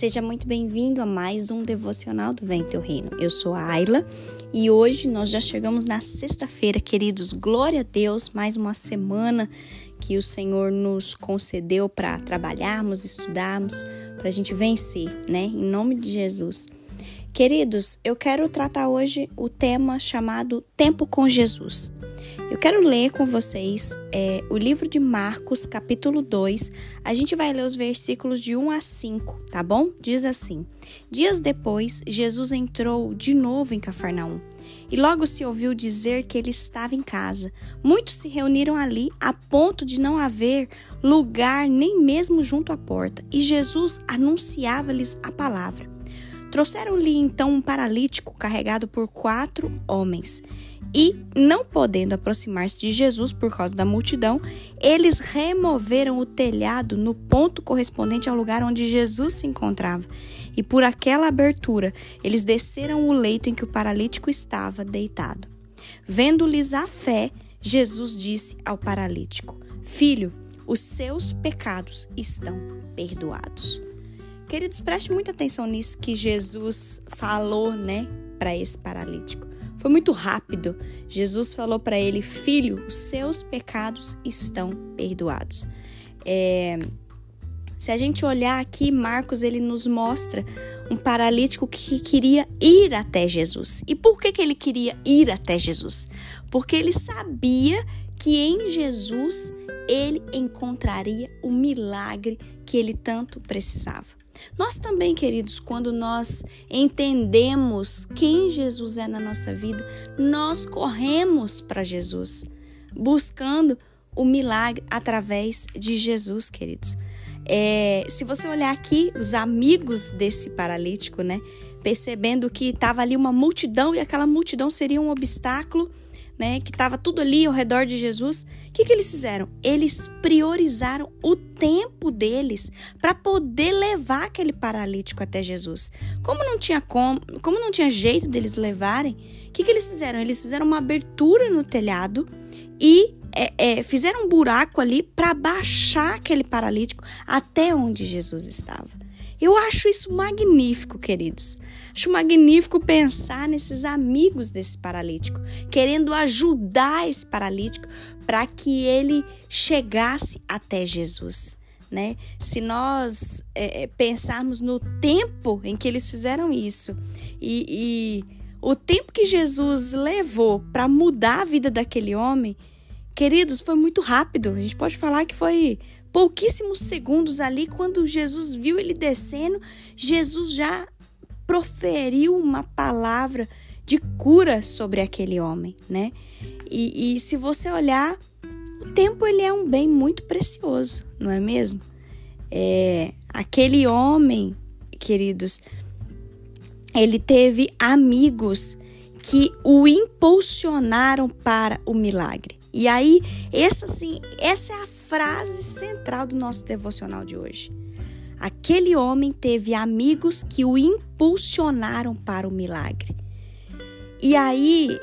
Seja muito bem-vindo a mais um devocional do Vem Teu Reino. Eu sou a Ayla e hoje nós já chegamos na sexta-feira, queridos. Glória a Deus, mais uma semana que o Senhor nos concedeu para trabalharmos, estudarmos, para a gente vencer, né? Em nome de Jesus. Queridos, eu quero tratar hoje o tema chamado Tempo com Jesus. Eu quero ler com vocês é, o livro de Marcos, capítulo 2. A gente vai ler os versículos de 1 a 5, tá bom? Diz assim: Dias depois, Jesus entrou de novo em Cafarnaum. E logo se ouviu dizer que ele estava em casa. Muitos se reuniram ali a ponto de não haver lugar nem mesmo junto à porta. E Jesus anunciava-lhes a palavra. Trouxeram-lhe então um paralítico carregado por quatro homens. E, não podendo aproximar-se de Jesus por causa da multidão, eles removeram o telhado no ponto correspondente ao lugar onde Jesus se encontrava. E por aquela abertura, eles desceram o leito em que o paralítico estava deitado. Vendo-lhes a fé, Jesus disse ao paralítico: Filho, os seus pecados estão perdoados. Queridos, preste muita atenção nisso que Jesus falou, né, para esse paralítico. Foi muito rápido. Jesus falou para ele: Filho, os seus pecados estão perdoados. É, se a gente olhar aqui, Marcos ele nos mostra um paralítico que queria ir até Jesus. E por que, que ele queria ir até Jesus? Porque ele sabia que em Jesus ele encontraria o milagre que ele tanto precisava. Nós também, queridos, quando nós entendemos quem Jesus é na nossa vida, nós corremos para Jesus, buscando o milagre através de Jesus, queridos. É, se você olhar aqui, os amigos desse paralítico, né, percebendo que estava ali uma multidão e aquela multidão seria um obstáculo né, que estava tudo ali ao redor de Jesus, o que, que eles fizeram? Eles priorizaram o tempo deles para poder levar aquele paralítico até Jesus. Como não tinha como, como não tinha jeito deles levarem, o que, que eles fizeram? Eles fizeram uma abertura no telhado e é, é, fizeram um buraco ali para baixar aquele paralítico até onde Jesus estava. Eu acho isso magnífico, queridos. Acho magnífico pensar nesses amigos desse paralítico, querendo ajudar esse paralítico para que ele chegasse até Jesus. Né? Se nós é, é, pensarmos no tempo em que eles fizeram isso e, e o tempo que Jesus levou para mudar a vida daquele homem, queridos, foi muito rápido. A gente pode falar que foi pouquíssimos segundos ali, quando Jesus viu ele descendo, Jesus já proferiu uma palavra de cura sobre aquele homem, né? E, e se você olhar, o tempo ele é um bem muito precioso, não é mesmo? É, aquele homem, queridos, ele teve amigos que o impulsionaram para o milagre. E aí, essa assim, essa é a frase central do nosso devocional de hoje. Aquele homem teve amigos que o impulsionaram para o milagre. E aí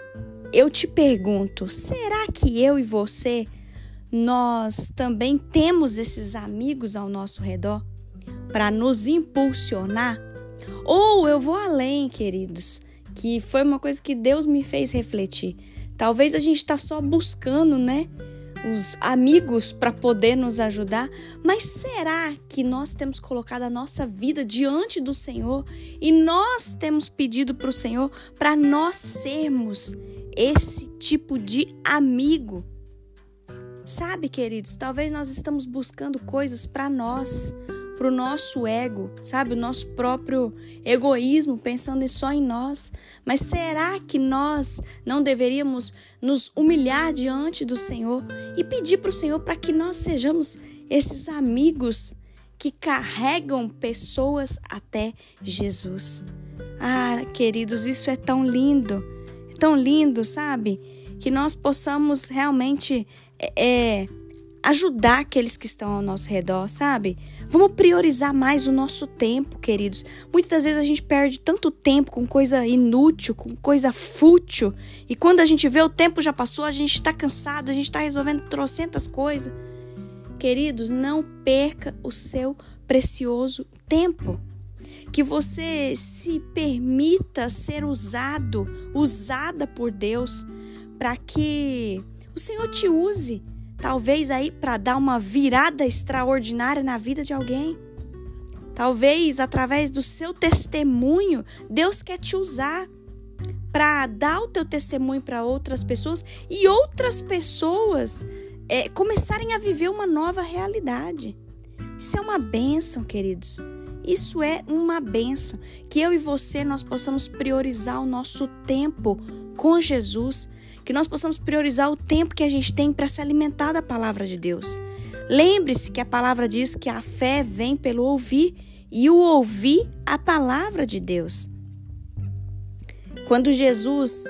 eu te pergunto: será que eu e você nós também temos esses amigos ao nosso redor para nos impulsionar? Ou eu vou além, queridos, que foi uma coisa que Deus me fez refletir. Talvez a gente está só buscando, né? Os amigos para poder nos ajudar, mas será que nós temos colocado a nossa vida diante do Senhor e nós temos pedido para o Senhor para nós sermos esse tipo de amigo? Sabe, queridos, talvez nós estamos buscando coisas para nós, para o nosso ego, sabe? O nosso próprio egoísmo, pensando só em nós. Mas será que nós não deveríamos nos humilhar diante do Senhor e pedir para o Senhor para que nós sejamos esses amigos que carregam pessoas até Jesus? Ah, queridos, isso é tão lindo, tão lindo, sabe? Que nós possamos realmente é, é ajudar aqueles que estão ao nosso redor, sabe? Vamos priorizar mais o nosso tempo, queridos. Muitas vezes a gente perde tanto tempo com coisa inútil, com coisa fútil, e quando a gente vê o tempo já passou, a gente está cansado, a gente está resolvendo trocentas coisas. Queridos, não perca o seu precioso tempo. que você se permita ser usado, usada por Deus, para que o Senhor te use, talvez aí para dar uma virada extraordinária na vida de alguém. Talvez através do seu testemunho, Deus quer te usar para dar o teu testemunho para outras pessoas e outras pessoas é, começarem a viver uma nova realidade. Isso é uma bênção, queridos. Isso é uma benção. Que eu e você nós possamos priorizar o nosso tempo com Jesus, que nós possamos priorizar o tempo que a gente tem para se alimentar da palavra de Deus. Lembre-se que a palavra diz que a fé vem pelo ouvir e o ouvir a palavra de Deus. Quando Jesus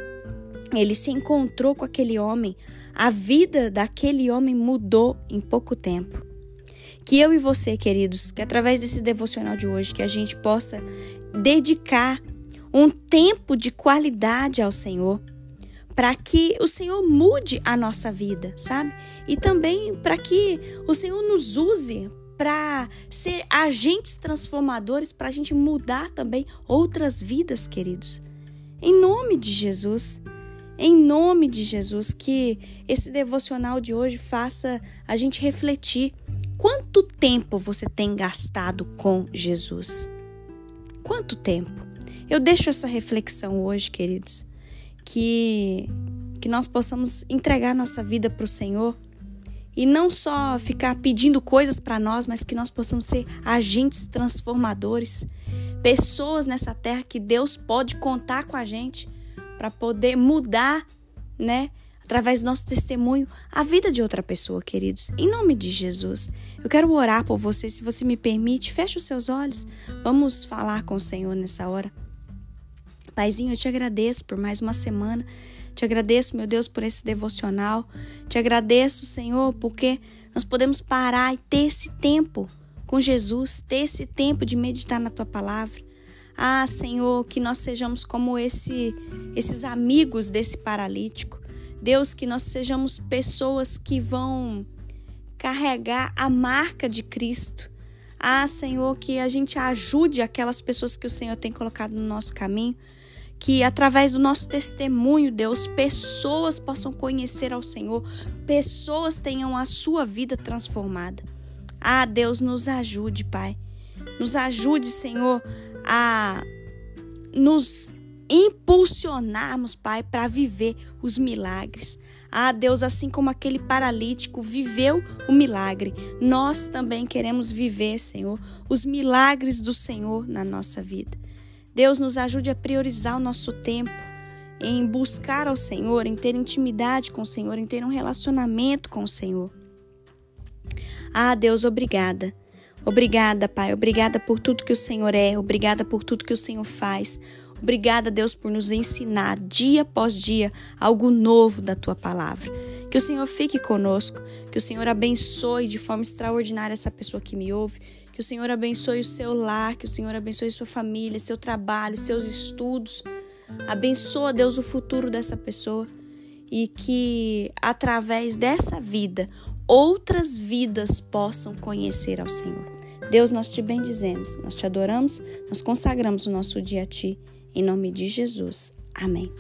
ele se encontrou com aquele homem, a vida daquele homem mudou em pouco tempo. Que eu e você, queridos, que através desse devocional de hoje, que a gente possa dedicar um tempo de qualidade ao Senhor, para que o Senhor mude a nossa vida, sabe? E também para que o Senhor nos use para ser agentes transformadores, para a gente mudar também outras vidas, queridos. Em nome de Jesus. Em nome de Jesus, que esse devocional de hoje faça a gente refletir Quanto tempo você tem gastado com Jesus? Quanto tempo? Eu deixo essa reflexão hoje, queridos, que que nós possamos entregar nossa vida para o Senhor e não só ficar pedindo coisas para nós, mas que nós possamos ser agentes transformadores, pessoas nessa terra que Deus pode contar com a gente para poder mudar, né? através do nosso testemunho, a vida de outra pessoa, queridos. Em nome de Jesus, eu quero orar por você. Se você me permite, feche os seus olhos. Vamos falar com o Senhor nessa hora. Paizinho, eu te agradeço por mais uma semana. Te agradeço, meu Deus, por esse devocional. Te agradeço, Senhor, porque nós podemos parar e ter esse tempo com Jesus, ter esse tempo de meditar na tua palavra. Ah, Senhor, que nós sejamos como esse, esses amigos desse paralítico Deus, que nós sejamos pessoas que vão carregar a marca de Cristo. Ah, Senhor, que a gente ajude aquelas pessoas que o Senhor tem colocado no nosso caminho, que através do nosso testemunho, Deus, pessoas possam conhecer ao Senhor, pessoas tenham a sua vida transformada. Ah, Deus, nos ajude, Pai. Nos ajude, Senhor, a nos impulsionarmos, Pai, para viver os milagres. Ah, Deus, assim como aquele paralítico viveu o milagre, nós também queremos viver, Senhor, os milagres do Senhor na nossa vida. Deus nos ajude a priorizar o nosso tempo em buscar ao Senhor, em ter intimidade com o Senhor, em ter um relacionamento com o Senhor. Ah, Deus, obrigada. Obrigada, Pai. Obrigada por tudo que o Senhor é. Obrigada por tudo que o Senhor faz. Obrigada, Deus, por nos ensinar dia após dia algo novo da tua palavra. Que o Senhor fique conosco, que o Senhor abençoe de forma extraordinária essa pessoa que me ouve, que o Senhor abençoe o seu lar, que o Senhor abençoe sua família, seu trabalho, seus estudos. Abençoa, Deus, o futuro dessa pessoa e que através dessa vida outras vidas possam conhecer ao Senhor. Deus, nós te bendizemos, nós te adoramos, nós consagramos o nosso dia a ti. Em nome de Jesus. Amém.